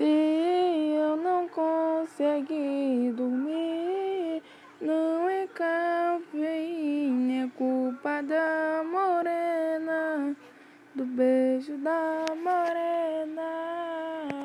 Se eu não conseguir dormir, não é cafeína, é culpa da morena, do beijo da